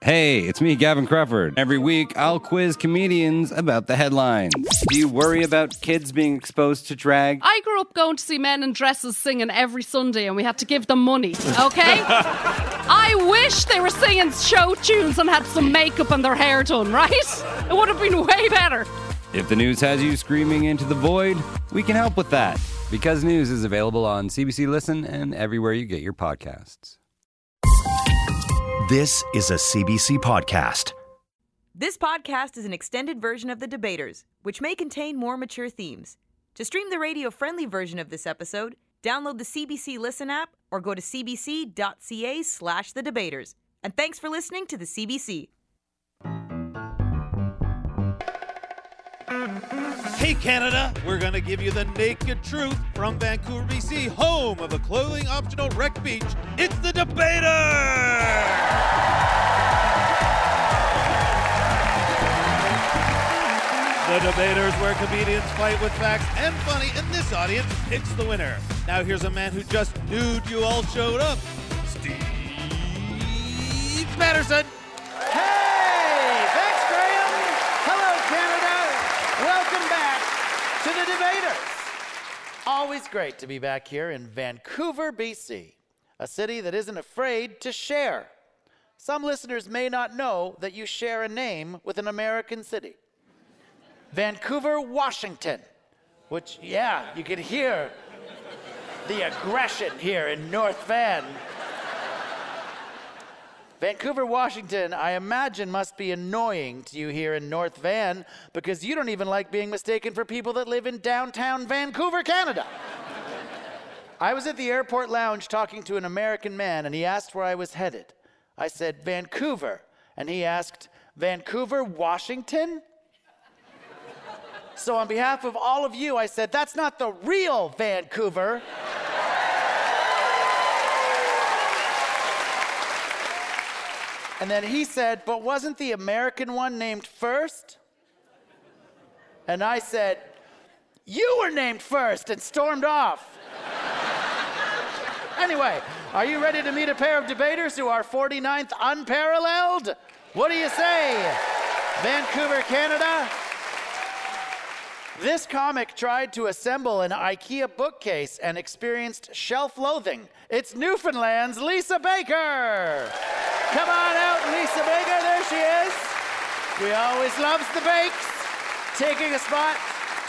Hey, it's me, Gavin Crawford. Every week, I'll quiz comedians about the headlines. Do you worry about kids being exposed to drag? I grew up going to see men in dresses singing every Sunday and we had to give them money, okay? I wish they were singing show tunes and had some makeup and their hair done, right? It would have been way better. If the news has you screaming into the void, we can help with that. Because News is available on CBC Listen and everywhere you get your podcasts. This is a CBC podcast. This podcast is an extended version of The Debaters, which may contain more mature themes. To stream the radio friendly version of this episode, download the CBC Listen app or go to cbc.ca slash the debaters. And thanks for listening to the CBC. Hey Canada, we're gonna give you the naked truth from Vancouver, BC, home of a clothing optional rec beach. It's the Debater! The Debaters, where comedians fight with facts and funny, and this audience picks the winner. Now here's a man who just knew you all showed up. Steve Patterson. Hey! Thanks, Graham! Hello, Canada! Welcome back to the Debaters. Always great to be back here in Vancouver, BC, a city that isn't afraid to share. Some listeners may not know that you share a name with an American city Vancouver, Washington, which, yeah, you can hear the aggression here in North Van. Vancouver, Washington, I imagine must be annoying to you here in North Van because you don't even like being mistaken for people that live in downtown Vancouver, Canada. I was at the airport lounge talking to an American man and he asked where I was headed. I said, Vancouver. And he asked, Vancouver, Washington? So, on behalf of all of you, I said, that's not the real Vancouver. And then he said, But wasn't the American one named first? And I said, You were named first and stormed off. anyway, are you ready to meet a pair of debaters who are 49th unparalleled? What do you say? Vancouver, Canada? This comic tried to assemble an IKEA bookcase and experienced shelf loathing. It's Newfoundland's Lisa Baker. Come on out, Lisa Baker. There she is. We always loves the bakes. Taking a spot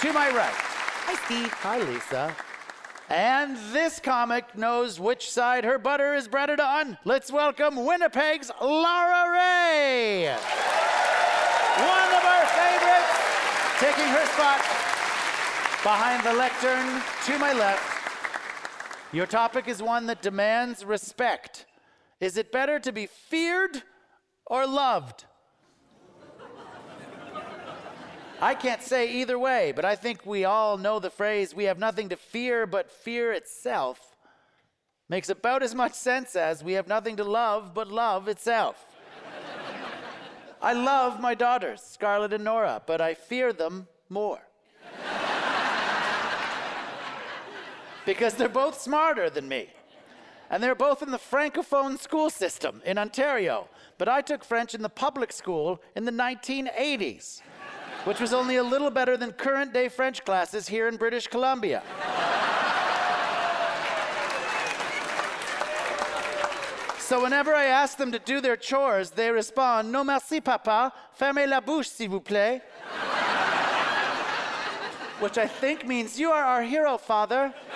to my right. Hi, Steve. Hi, Lisa. And this comic knows which side her butter is breaded on. Let's welcome Winnipeg's Lara Rae. One of our favorites. Taking her spot behind the lectern to my left. Your topic is one that demands respect. Is it better to be feared or loved? I can't say either way, but I think we all know the phrase, we have nothing to fear but fear itself, makes about as much sense as we have nothing to love but love itself. I love my daughters, Scarlett and Nora, but I fear them more. because they're both smarter than me. And they're both in the Francophone school system in Ontario. But I took French in the public school in the 1980s, which was only a little better than current day French classes here in British Columbia. So whenever I ask them to do their chores, they respond, No merci, papa. Fermez la bouche, s'il vous plaît. Which I think means, You are our hero, father.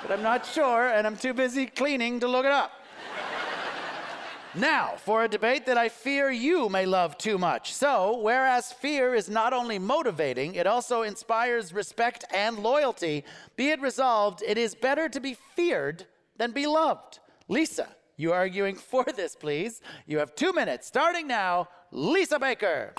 but I'm not sure, and I'm too busy cleaning to look it up. Now, for a debate that I fear you may love too much. So, whereas fear is not only motivating, it also inspires respect and loyalty, be it resolved, it is better to be feared than be loved. Lisa, you arguing for this, please. You have two minutes, starting now. Lisa Baker.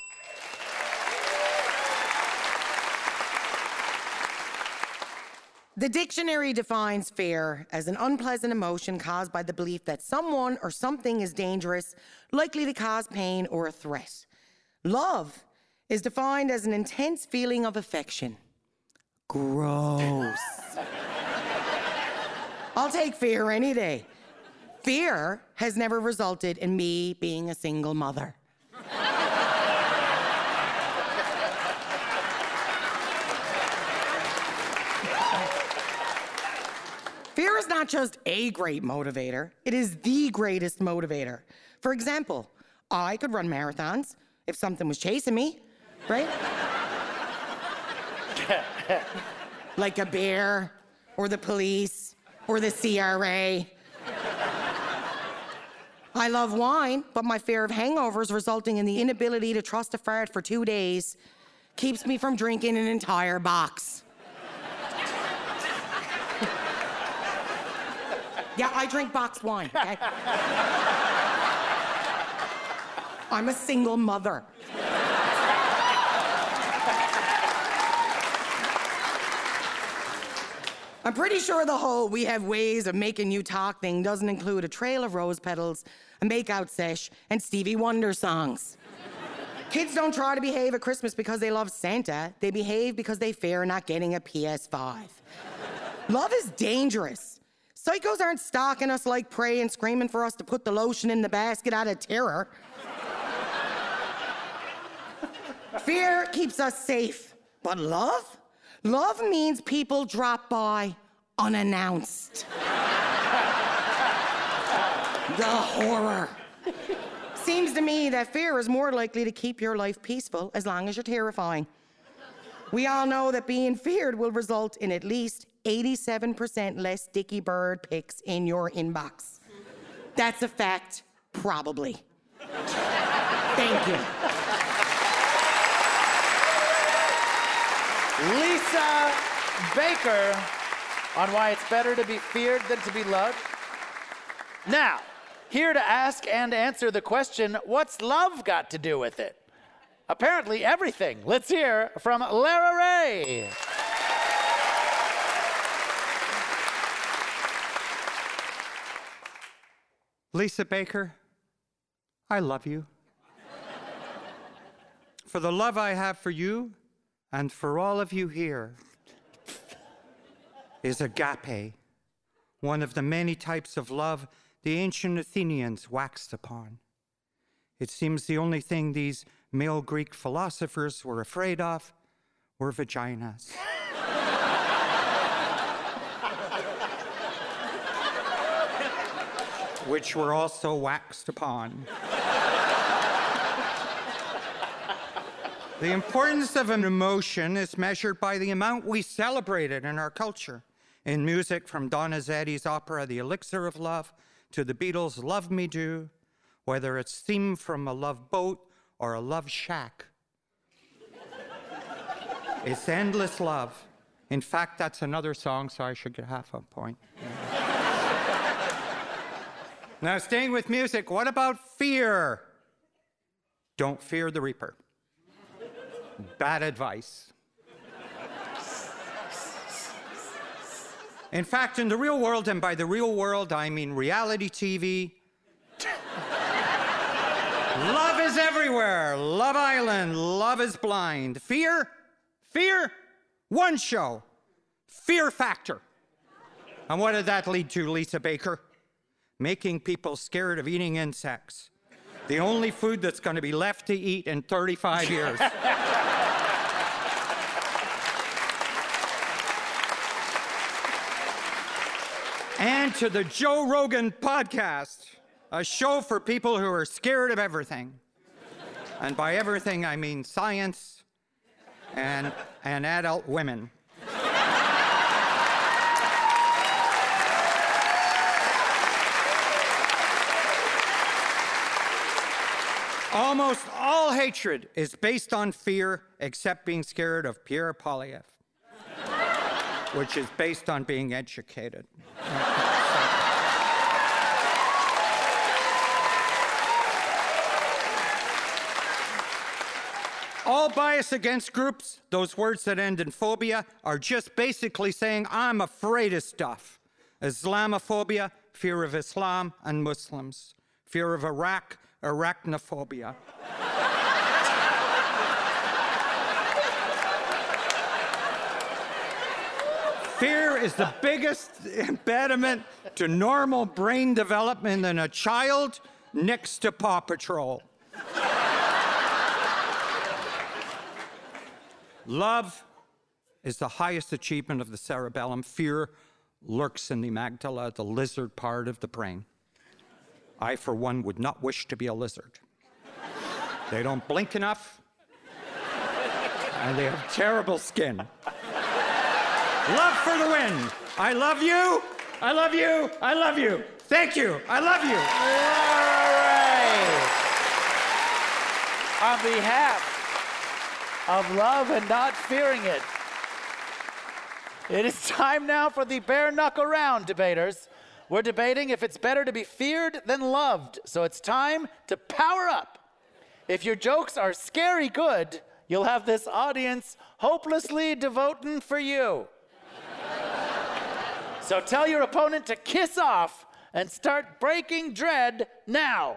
The dictionary defines fear as an unpleasant emotion caused by the belief that someone or something is dangerous, likely to cause pain or a threat. Love is defined as an intense feeling of affection. Gross. I'll take fear any day. Fear has never resulted in me being a single mother. Fear is not just a great motivator, it is the greatest motivator. For example, I could run marathons if something was chasing me, right? like a bear, or the police, or the CRA. I love wine, but my fear of hangovers resulting in the inability to trust a fart for two days keeps me from drinking an entire box. yeah, I drink boxed wine, okay? I'm a single mother. I'm pretty sure the whole we have ways of making you talk thing doesn't include a trail of rose petals, a makeout sesh, and Stevie Wonder songs. Kids don't try to behave at Christmas because they love Santa. They behave because they fear not getting a PS5. love is dangerous. Psychos aren't stalking us like prey and screaming for us to put the lotion in the basket out of terror. Fear keeps us safe, but love? Love means people drop by unannounced. the horror. Seems to me that fear is more likely to keep your life peaceful as long as you're terrifying. We all know that being feared will result in at least 87% less Dicky Bird pics in your inbox. That's a fact, probably. Thank you. Lisa Baker on why it's better to be feared than to be loved. Now, here to ask and answer the question what's love got to do with it? Apparently, everything. Let's hear from Lara Rae. Lisa Baker, I love you. for the love I have for you and for all of you here is agape, one of the many types of love the ancient Athenians waxed upon. It seems the only thing these male Greek philosophers were afraid of were vaginas. which were also waxed upon. The importance of an emotion is measured by the amount we celebrate it in our culture. In music, from Donizetti's opera The Elixir of Love to the Beatles' Love Me Do, whether it's theme from a love boat or a love shack. it's endless love. In fact, that's another song, so I should get half a point. now, staying with music, what about fear? Don't fear the Reaper. Bad advice. In fact, in the real world, and by the real world, I mean reality TV, love is everywhere. Love Island, love is blind. Fear? Fear? One show. Fear Factor. And what did that lead to, Lisa Baker? Making people scared of eating insects. The only food that's going to be left to eat in 35 years. and to the Joe Rogan podcast, a show for people who are scared of everything. And by everything, I mean science and, and adult women. Almost all hatred is based on fear, except being scared of Pierre Poilievre, which is based on being educated. All bias against groups, those words that end in phobia, are just basically saying, I'm afraid of stuff. Islamophobia, fear of Islam and Muslims. Fear of Iraq, arachnophobia. Fear is the biggest impediment to normal brain development in a child next to Paw Patrol. Love is the highest achievement of the cerebellum. Fear lurks in the amygdala, the lizard part of the brain. I, for one, would not wish to be a lizard. They don't blink enough, and they have terrible skin. Love for the win. I love you. I love you. I love you. Thank you. I love you. All right. On behalf of love and not fearing it, it is time now for the bare knuckle round, debaters. We're debating if it's better to be feared than loved, so it's time to power up. If your jokes are scary good, you'll have this audience hopelessly devoting for you. so tell your opponent to kiss off and start breaking dread now.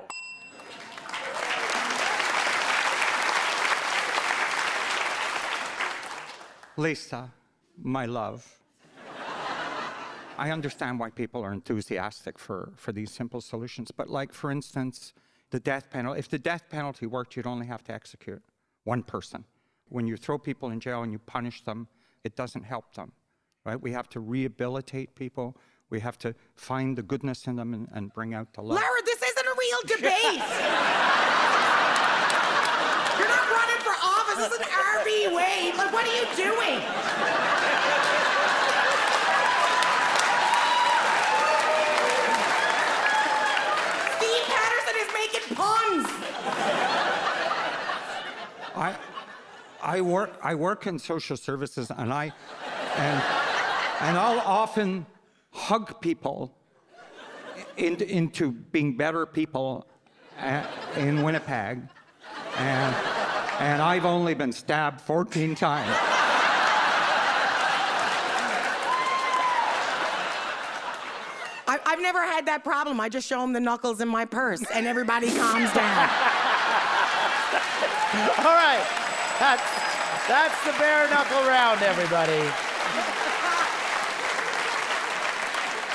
Lisa, my love. I understand why people are enthusiastic for, for these simple solutions, but like, for instance, the death penalty. If the death penalty worked, you'd only have to execute one person. When you throw people in jail and you punish them, it doesn't help them, right? We have to rehabilitate people. We have to find the goodness in them and, and bring out the love. Lara, this isn't a real debate. You're not running for office. This is an RV Wade. Like, what are you doing? Steve Patterson is making puns. I, I work, I work in social services, and I, and, and I'll often hug people in, into being better people uh, in Winnipeg, and, and I've only been stabbed 14 times. I, I've never had that problem. I just show them the knuckles in my purse, and everybody calms down. All right. That's, that's the bare knuckle round, everybody.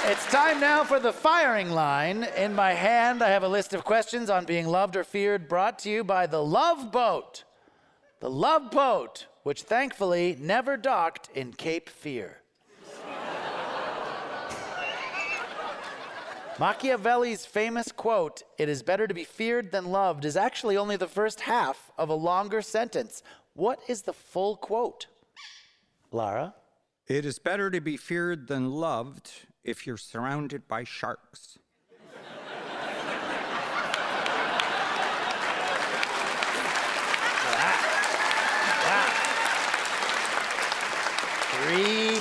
It's time now for the firing line. In my hand, I have a list of questions on being loved or feared brought to you by the Love Boat. The Love Boat, which thankfully never docked in Cape Fear. Machiavelli's famous quote, it is better to be feared than loved, is actually only the first half of a longer sentence. What is the full quote? Lara? It is better to be feared than loved if you're surrounded by sharks.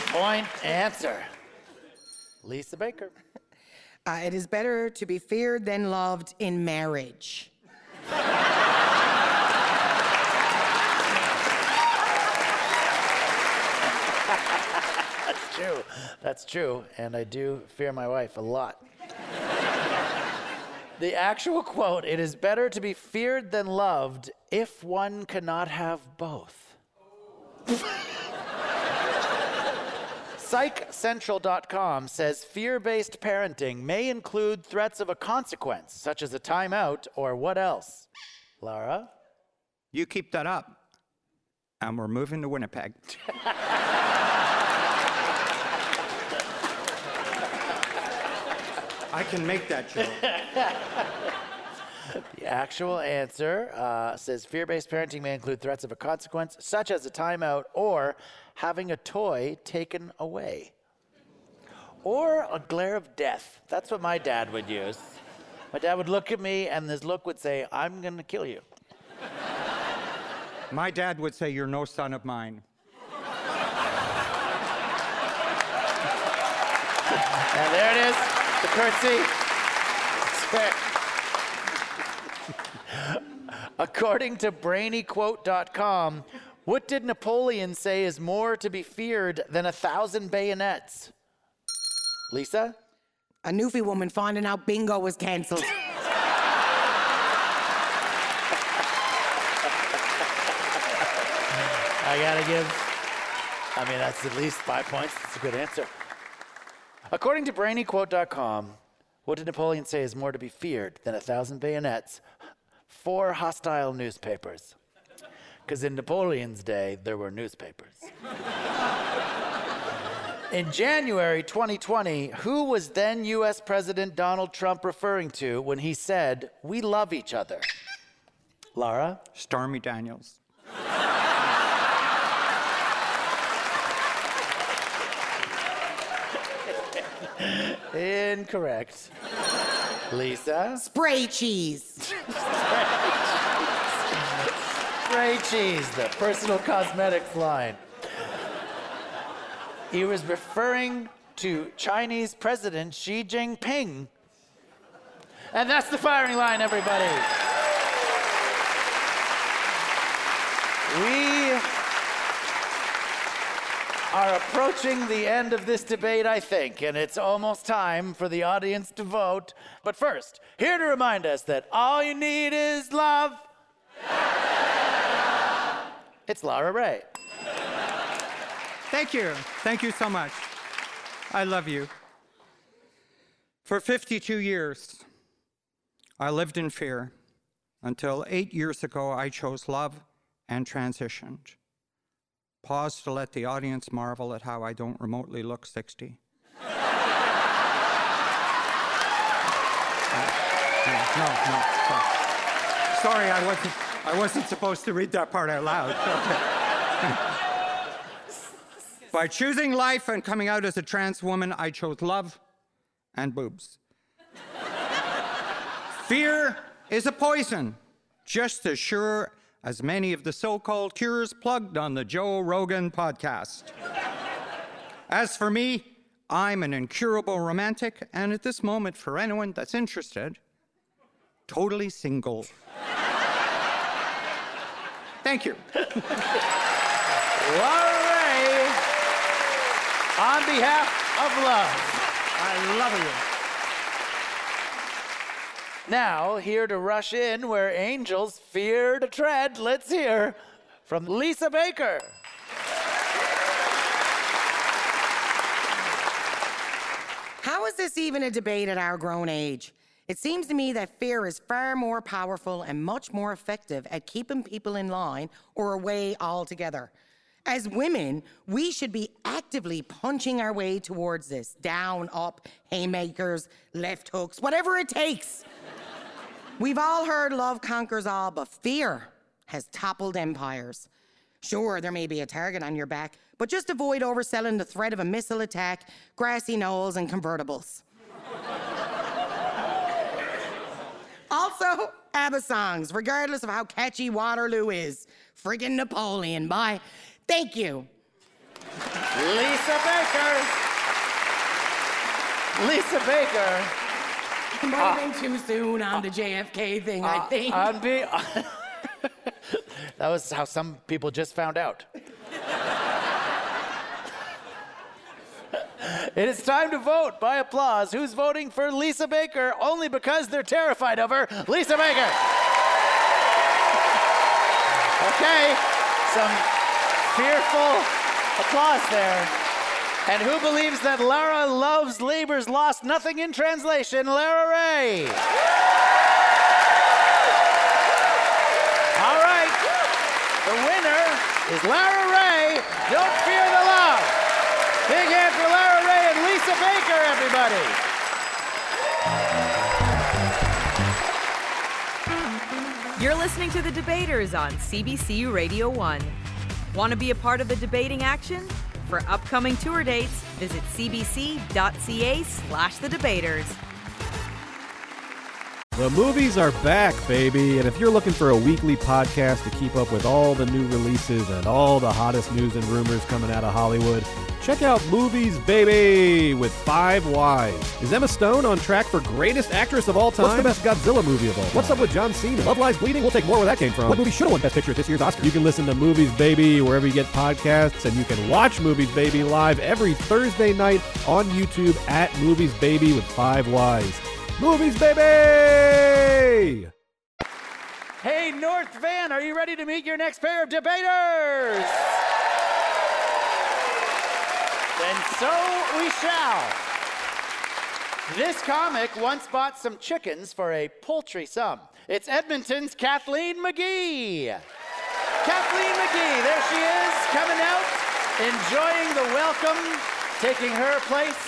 Point answer. Lisa Baker. Uh, it is better to be feared than loved in marriage. That's true. That's true. And I do fear my wife a lot. the actual quote it is better to be feared than loved if one cannot have both. PsychCentral.com says fear based parenting may include threats of a consequence, such as a timeout or what else? Lara? You keep that up, and we're moving to Winnipeg. I can make that joke. The actual answer uh, says fear based parenting may include threats of a consequence, such as a timeout or having a toy taken away. Or a glare of death. That's what my dad would use. My dad would look at me, and his look would say, I'm going to kill you. My dad would say, You're no son of mine. And there it is, the curtsy. According to brainyquote.com, what did Napoleon say is more to be feared than a thousand bayonets? Lisa? A Newfie woman finding out bingo was cancelled. I gotta give I mean, that's at least five points. That's a good answer. According to brainyquote.com, what did Napoleon say is more to be feared than a thousand bayonets? Four hostile newspapers. Because in Napoleon's day, there were newspapers. in January 2020, who was then US President Donald Trump referring to when he said, We love each other? Lara? Stormy Daniels. Incorrect. Lisa? Spray cheese. Spray cheese, the personal cosmetics line. He was referring to Chinese President Xi Jinping. And that's the firing line, everybody. We are approaching the end of this debate, I think, and it's almost time for the audience to vote. But first, here to remind us that all you need is love. It's Lara Rae. Thank you. Thank you so much. I love you. For 52 years, I lived in fear until eight years ago I chose love and transitioned. Pause to let the audience marvel at how I don't remotely look 60. no, no, no. Sorry, I wasn't, I wasn't supposed to read that part out loud. By choosing life and coming out as a trans woman, I chose love and boobs. Fear is a poison, just as sure as many of the so called cures plugged on the Joe Rogan podcast. As for me, I'm an incurable romantic, and at this moment, for anyone that's interested, totally single. Thank you. On behalf of love. I love you. Now, here to rush in where angels fear to tread, let's hear from Lisa Baker. How is this even a debate at our grown age? It seems to me that fear is far more powerful and much more effective at keeping people in line or away altogether. As women, we should be actively punching our way towards this down, up, haymakers, left hooks, whatever it takes. We've all heard love conquers all, but fear has toppled empires. Sure, there may be a target on your back, but just avoid overselling the threat of a missile attack, grassy knolls, and convertibles. also, ABBA songs, regardless of how catchy Waterloo is. Friggin' Napoleon. Bye. Thank you. Lisa Baker. Lisa Baker. Might have been too soon on the JFK thing, I ah, think. On be- that was how some people just found out. it is time to vote by applause. Who's voting for Lisa Baker only because they're terrified of her? Lisa Baker. Okay, some fearful applause there. And who believes that Lara loves labor's lost nothing in translation? Lara Rae. All right. The winner is Lara Rae. Don't fear the love. Big hand for Lara Rae and Lisa Baker, everybody. You're listening to The Debaters on CBC Radio 1. Want to be a part of the debating action? For upcoming tour dates, visit cbc.ca slash the debaters. The movies are back, baby. And if you're looking for a weekly podcast to keep up with all the new releases and all the hottest news and rumors coming out of Hollywood, check out Movies Baby with Five Wives. Is Emma Stone on track for greatest actress of all time? What's the best Godzilla movie of all time? What's up with John Cena? Love Lies Bleeding? We'll take more where that came from. What movie should have won Best Picture at this year's Oscar? You can listen to Movies Baby wherever you get podcasts, and you can watch Movies Baby live every Thursday night on YouTube at Movies Baby with Five Wives. Movies Baby! Hey, North Van, are you ready to meet your next pair of debaters? Then so we shall. This comic once bought some chickens for a paltry sum. It's Edmonton's Kathleen McGee. Kathleen McGee, there she is, coming out, enjoying the welcome, taking her place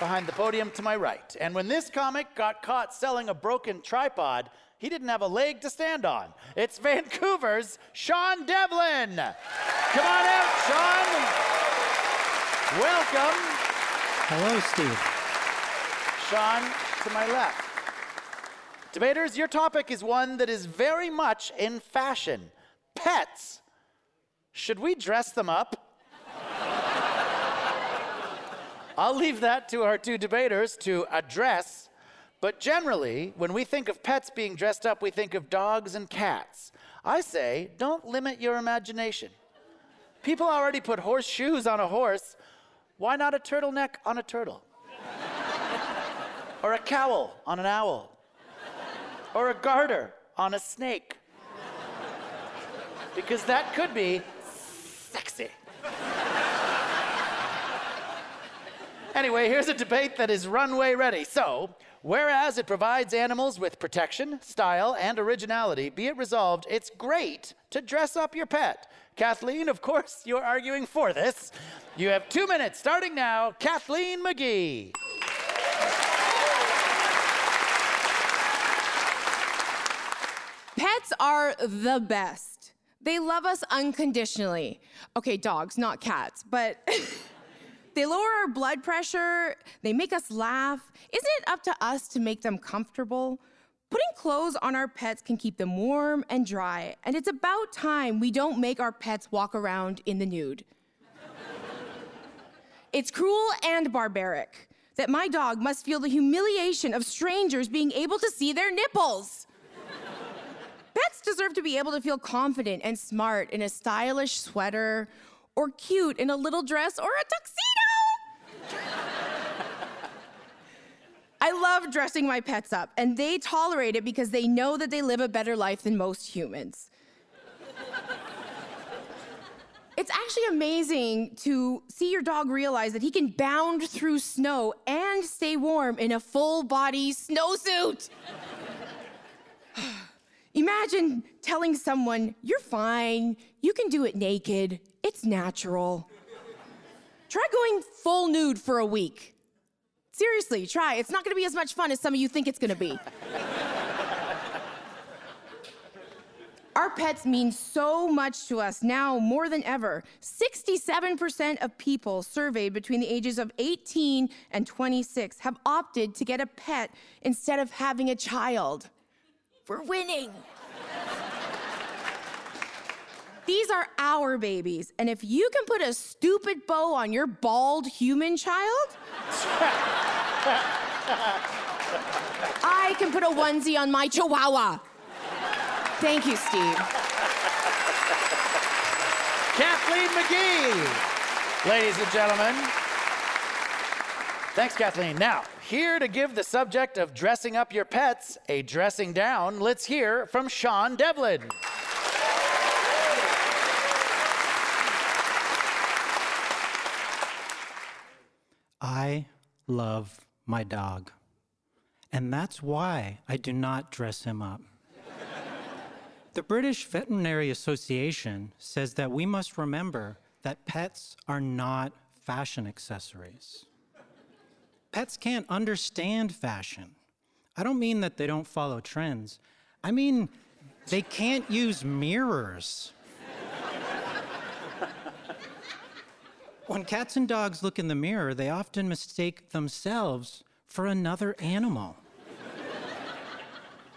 behind the podium to my right. And when this comic got caught selling a broken tripod, he didn't have a leg to stand on. It's Vancouver's Sean Devlin. Come on out, Sean. Welcome. Hello, Steve. Sean to my left. Debaters, your topic is one that is very much in fashion pets. Should we dress them up? I'll leave that to our two debaters to address. But generally, when we think of pets being dressed up, we think of dogs and cats. I say, don't limit your imagination. People already put horseshoes on a horse. Why not a turtleneck on a turtle? or a cowl on an owl? Or a garter on a snake? Because that could be sexy. Anyway, here's a debate that is runway ready. So, whereas it provides animals with protection, style, and originality, be it resolved, it's great to dress up your pet. Kathleen, of course, you're arguing for this. You have two minutes starting now. Kathleen McGee. Pets are the best. They love us unconditionally. Okay, dogs, not cats, but they lower our blood pressure, they make us laugh. Isn't it up to us to make them comfortable? Putting clothes on our pets can keep them warm and dry, and it's about time we don't make our pets walk around in the nude. it's cruel and barbaric that my dog must feel the humiliation of strangers being able to see their nipples. Pets deserve to be able to feel confident and smart in a stylish sweater or cute in a little dress or a tuxedo. I love dressing my pets up, and they tolerate it because they know that they live a better life than most humans. It's actually amazing to see your dog realize that he can bound through snow and stay warm in a full body snowsuit. Imagine telling someone, you're fine, you can do it naked, it's natural. Try going full nude for a week. Seriously, try. It's not gonna be as much fun as some of you think it's gonna be. Our pets mean so much to us now more than ever. 67% of people surveyed between the ages of 18 and 26 have opted to get a pet instead of having a child. We're winning. These are our babies, and if you can put a stupid bow on your bald human child, I can put a onesie on my chihuahua. Thank you, Steve. Kathleen McGee, ladies and gentlemen. Thanks, Kathleen. Now, here to give the subject of dressing up your pets a dressing down, let's hear from Sean Devlin. I love my dog. And that's why I do not dress him up. the British Veterinary Association says that we must remember that pets are not fashion accessories. Pets can't understand fashion. I don't mean that they don't follow trends. I mean, they can't use mirrors. When cats and dogs look in the mirror, they often mistake themselves for another animal.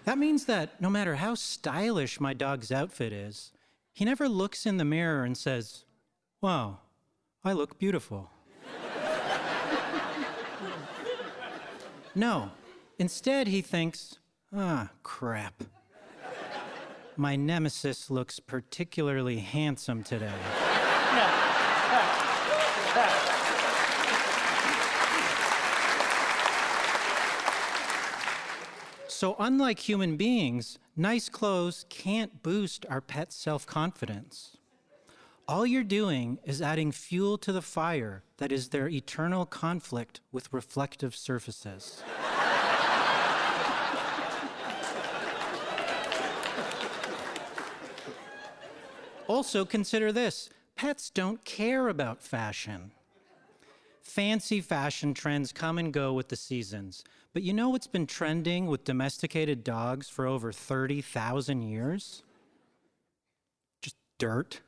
that means that no matter how stylish my dog's outfit is, he never looks in the mirror and says, Wow, I look beautiful. no, instead, he thinks, Ah, crap. My nemesis looks particularly handsome today. So, unlike human beings, nice clothes can't boost our pet's self confidence. all you're doing is adding fuel to the fire that is their eternal conflict with reflective surfaces. also, consider this pets don't care about fashion. Fancy fashion trends come and go with the seasons. But you know what's been trending with domesticated dogs for over 30,000 years? Just dirt.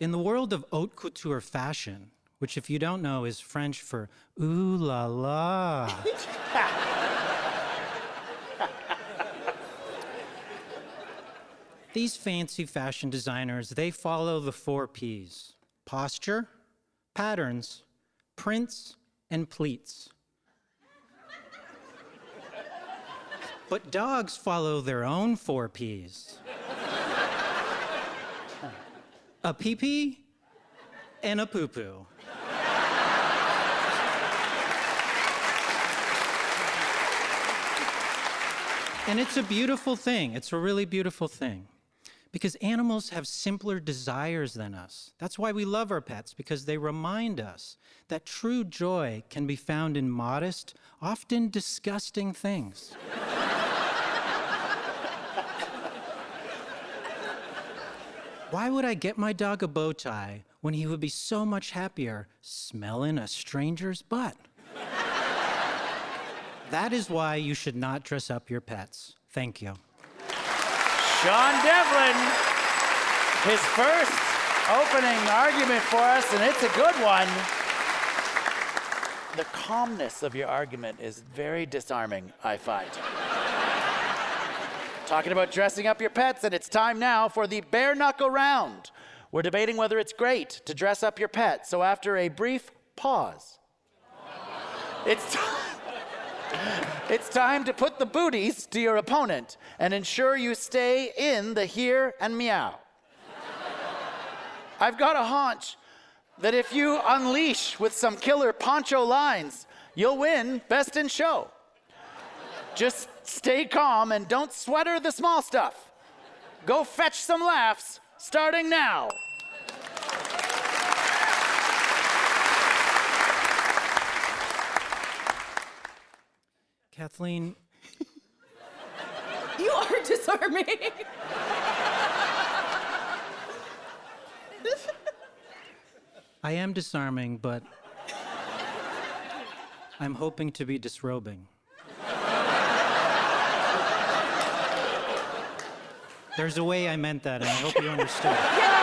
In the world of haute couture fashion, which, if you don't know, is French for ooh la la. These fancy fashion designers, they follow the four P's posture, patterns, prints, and pleats. But dogs follow their own four P's a pee pee and a poo poo. And it's a beautiful thing. It's a really beautiful thing. Because animals have simpler desires than us. That's why we love our pets, because they remind us that true joy can be found in modest, often disgusting things. Why would I get my dog a bow tie when he would be so much happier smelling a stranger's butt? That is why you should not dress up your pets. Thank you. Sean Devlin, his first opening argument for us, and it's a good one. The calmness of your argument is very disarming, I find. Talking about dressing up your pets, and it's time now for the bare knuckle round. We're debating whether it's great to dress up your pet. So after a brief pause, it's time. It's time to put the booties to your opponent and ensure you stay in the here and meow. I've got a hunch that if you unleash with some killer poncho lines, you'll win best in show. Just stay calm and don't sweater the small stuff. Go fetch some laughs starting now. Kathleen, You are disarming. I am disarming, but I'm hoping to be disrobing. There's a way I meant that, and I hope you understood. Bad.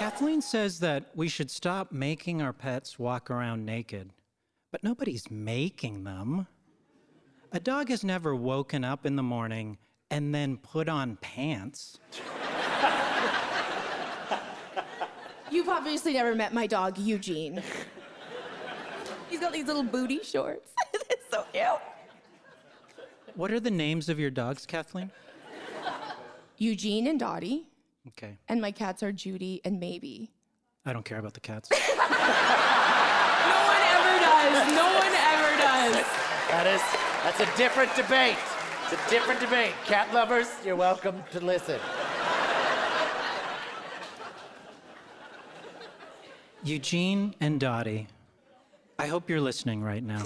Kathleen says that we should stop making our pets walk around naked, but nobody's making them. A dog has never woken up in the morning and then put on pants. You've obviously never met my dog, Eugene. He's got these little booty shorts. it's so cute. What are the names of your dogs, Kathleen? Eugene and Dottie, Okay, and my cats are Judy and Maybe. I don't care about the cats. No one ever does. No one ever does. That is, that's a different debate. It's a different debate. Cat lovers, you're welcome to listen. Eugene and Dottie, I hope you're listening right now.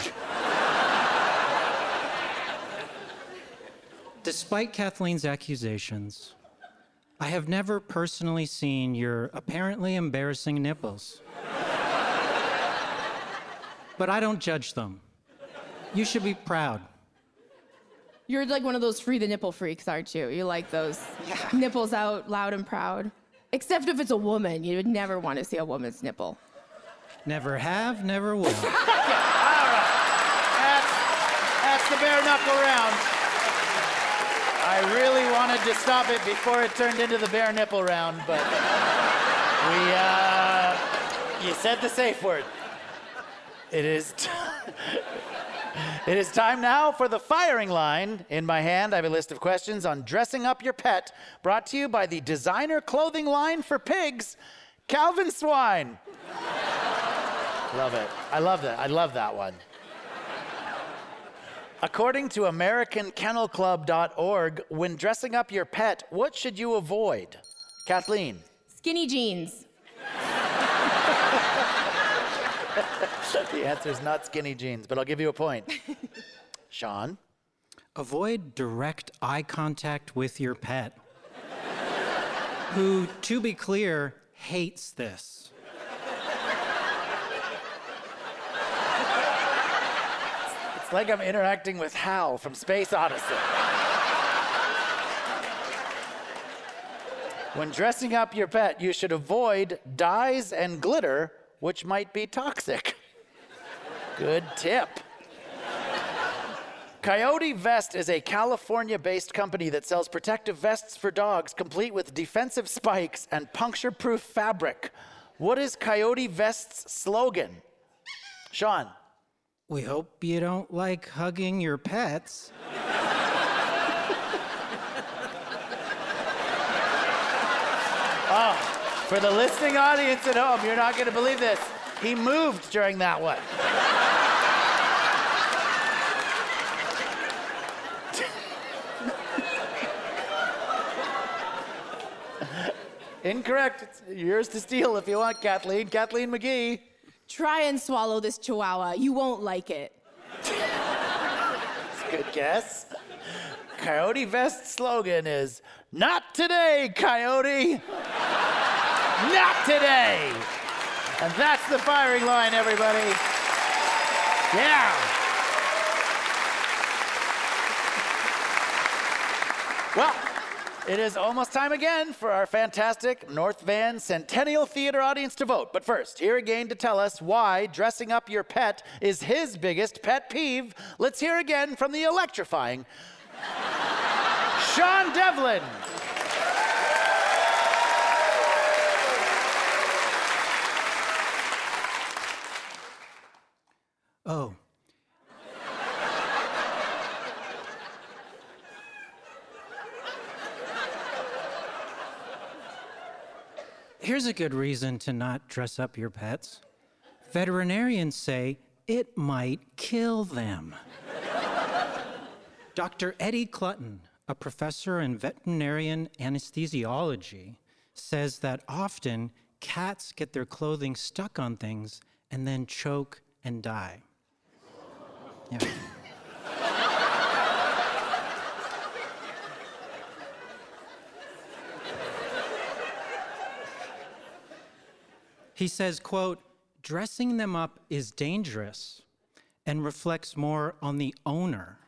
Despite Kathleen's accusations, I have never personally seen your apparently embarrassing nipples. but I don't judge them. You should be proud. You're like one of those free the nipple freaks, aren't you? You like those nipples out loud and proud. Except if it's a woman, you would never want to see a woman's nipple. Never have, never will. All right, that's the bare knuckle round. I really wanted to stop it before it turned into the bare nipple round, but we, uh, you said the safe word. It is. It is time now for the firing line. In my hand, I have a list of questions on dressing up your pet, brought to you by the designer clothing line for pigs, Calvin Swine. love it. I love that. I love that one. According to AmericanKennelClub.org, when dressing up your pet, what should you avoid? Kathleen. Skinny jeans. the answer is not skinny jeans, but I'll give you a point. Sean. Avoid direct eye contact with your pet, who, to be clear, hates this. It's like I'm interacting with Hal from Space Odyssey. when dressing up your pet, you should avoid dyes and glitter, which might be toxic. Good tip. Coyote Vest is a California based company that sells protective vests for dogs complete with defensive spikes and puncture proof fabric. What is Coyote Vest's slogan? Sean. We hope you don't like hugging your pets. Oh, for the listening audience at home, you're not going to believe this. He moved during that one. Incorrect. It's yours to steal if you want, Kathleen. Kathleen McGee. Try and swallow this chihuahua. You won't like it. Good guess. Coyote Vest's slogan is Not today, Coyote! Not today! And that's the firing line, everybody. Yeah. Well, it is almost time again for our fantastic North Van Centennial Theater audience to vote. But first, here again to tell us why dressing up your pet is his biggest pet peeve. Let's hear again from the electrifying Sean Devlin. Oh. Here's a good reason to not dress up your pets. Veterinarians say it might kill them. Dr. Eddie Clutton, a professor in veterinarian anesthesiology, says that often cats get their clothing stuck on things and then choke and die. Yeah. He says, quote, dressing them up is dangerous and reflects more on the owner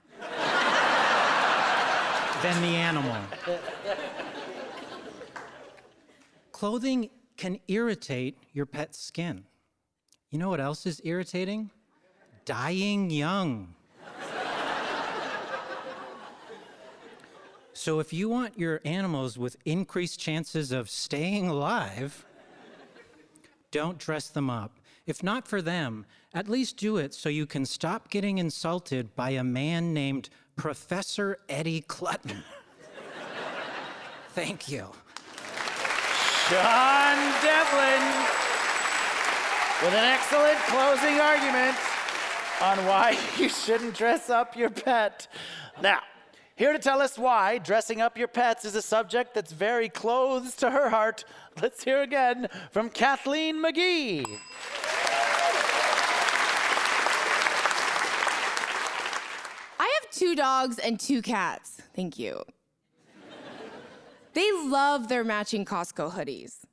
than the animal. Clothing can irritate your pet's skin. You know what else is irritating? Dying young. so, if you want your animals with increased chances of staying alive, don't dress them up. If not for them, at least do it so you can stop getting insulted by a man named Professor Eddie Clutton. Thank you. Sean Devlin with an excellent closing argument on why you shouldn't dress up your pet. Now, here to tell us why dressing up your pets is a subject that's very close to her heart, let's hear again from Kathleen McGee. I have two dogs and two cats. Thank you. They love their matching Costco hoodies.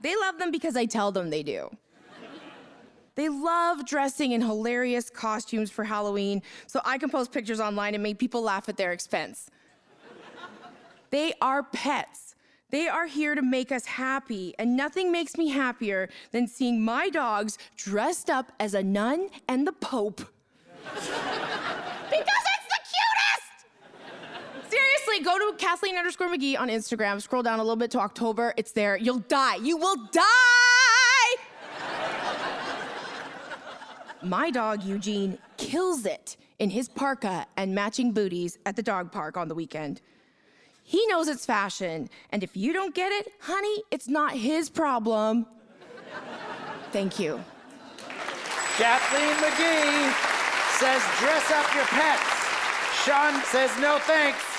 They love them because I tell them they do. They love dressing in hilarious costumes for Halloween so I can post pictures online and make people laugh at their expense. They are pets. They are here to make us happy, and nothing makes me happier than seeing my dogs dressed up as a nun and the Pope. because it's the cutest! Seriously, go to Kathleen underscore McGee on Instagram, scroll down a little bit to October. It's there. You'll die. You will die! My dog Eugene kills it in his parka and matching booties at the dog park on the weekend. He knows it's fashion, and if you don't get it, honey, it's not his problem. Thank you. Kathleen McGee says dress up your pets. Sean says no thanks.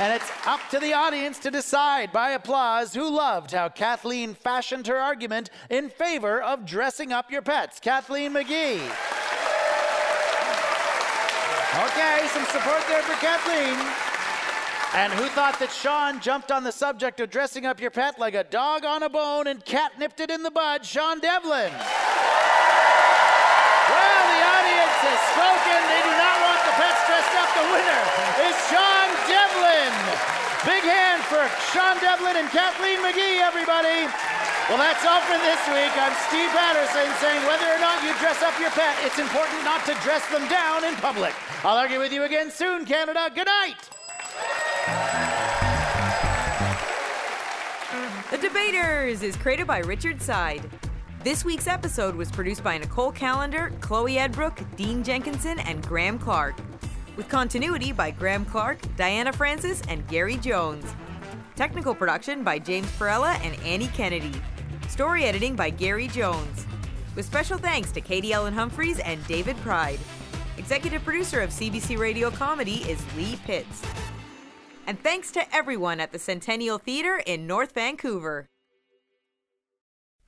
And it's up to the audience to decide by applause who loved how Kathleen fashioned her argument in favor of dressing up your pets. Kathleen McGee. Okay, some support there for Kathleen. And who thought that Sean jumped on the subject of dressing up your pet like a dog on a bone and catnipped it in the bud? Sean Devlin. Well, the audience has spoken. They do not want the pets dressed up. The winner is Sean Devlin. Big hand for Sean Devlin and Kathleen McGee, everybody. Well, that's all for this week. I'm Steve Patterson saying whether or not you dress up your pet, it's important not to dress them down in public. I'll argue with you again soon, Canada. Good night. The Debaters is created by Richard Side. This week's episode was produced by Nicole Callender, Chloe Edbrook, Dean Jenkinson, and Graham Clark. With continuity by Graham Clark, Diana Francis, and Gary Jones. Technical production by James Perella and Annie Kennedy. Story editing by Gary Jones. With special thanks to Katie Ellen Humphreys and David Pride. Executive producer of CBC Radio Comedy is Lee Pitts. And thanks to everyone at the Centennial Theatre in North Vancouver.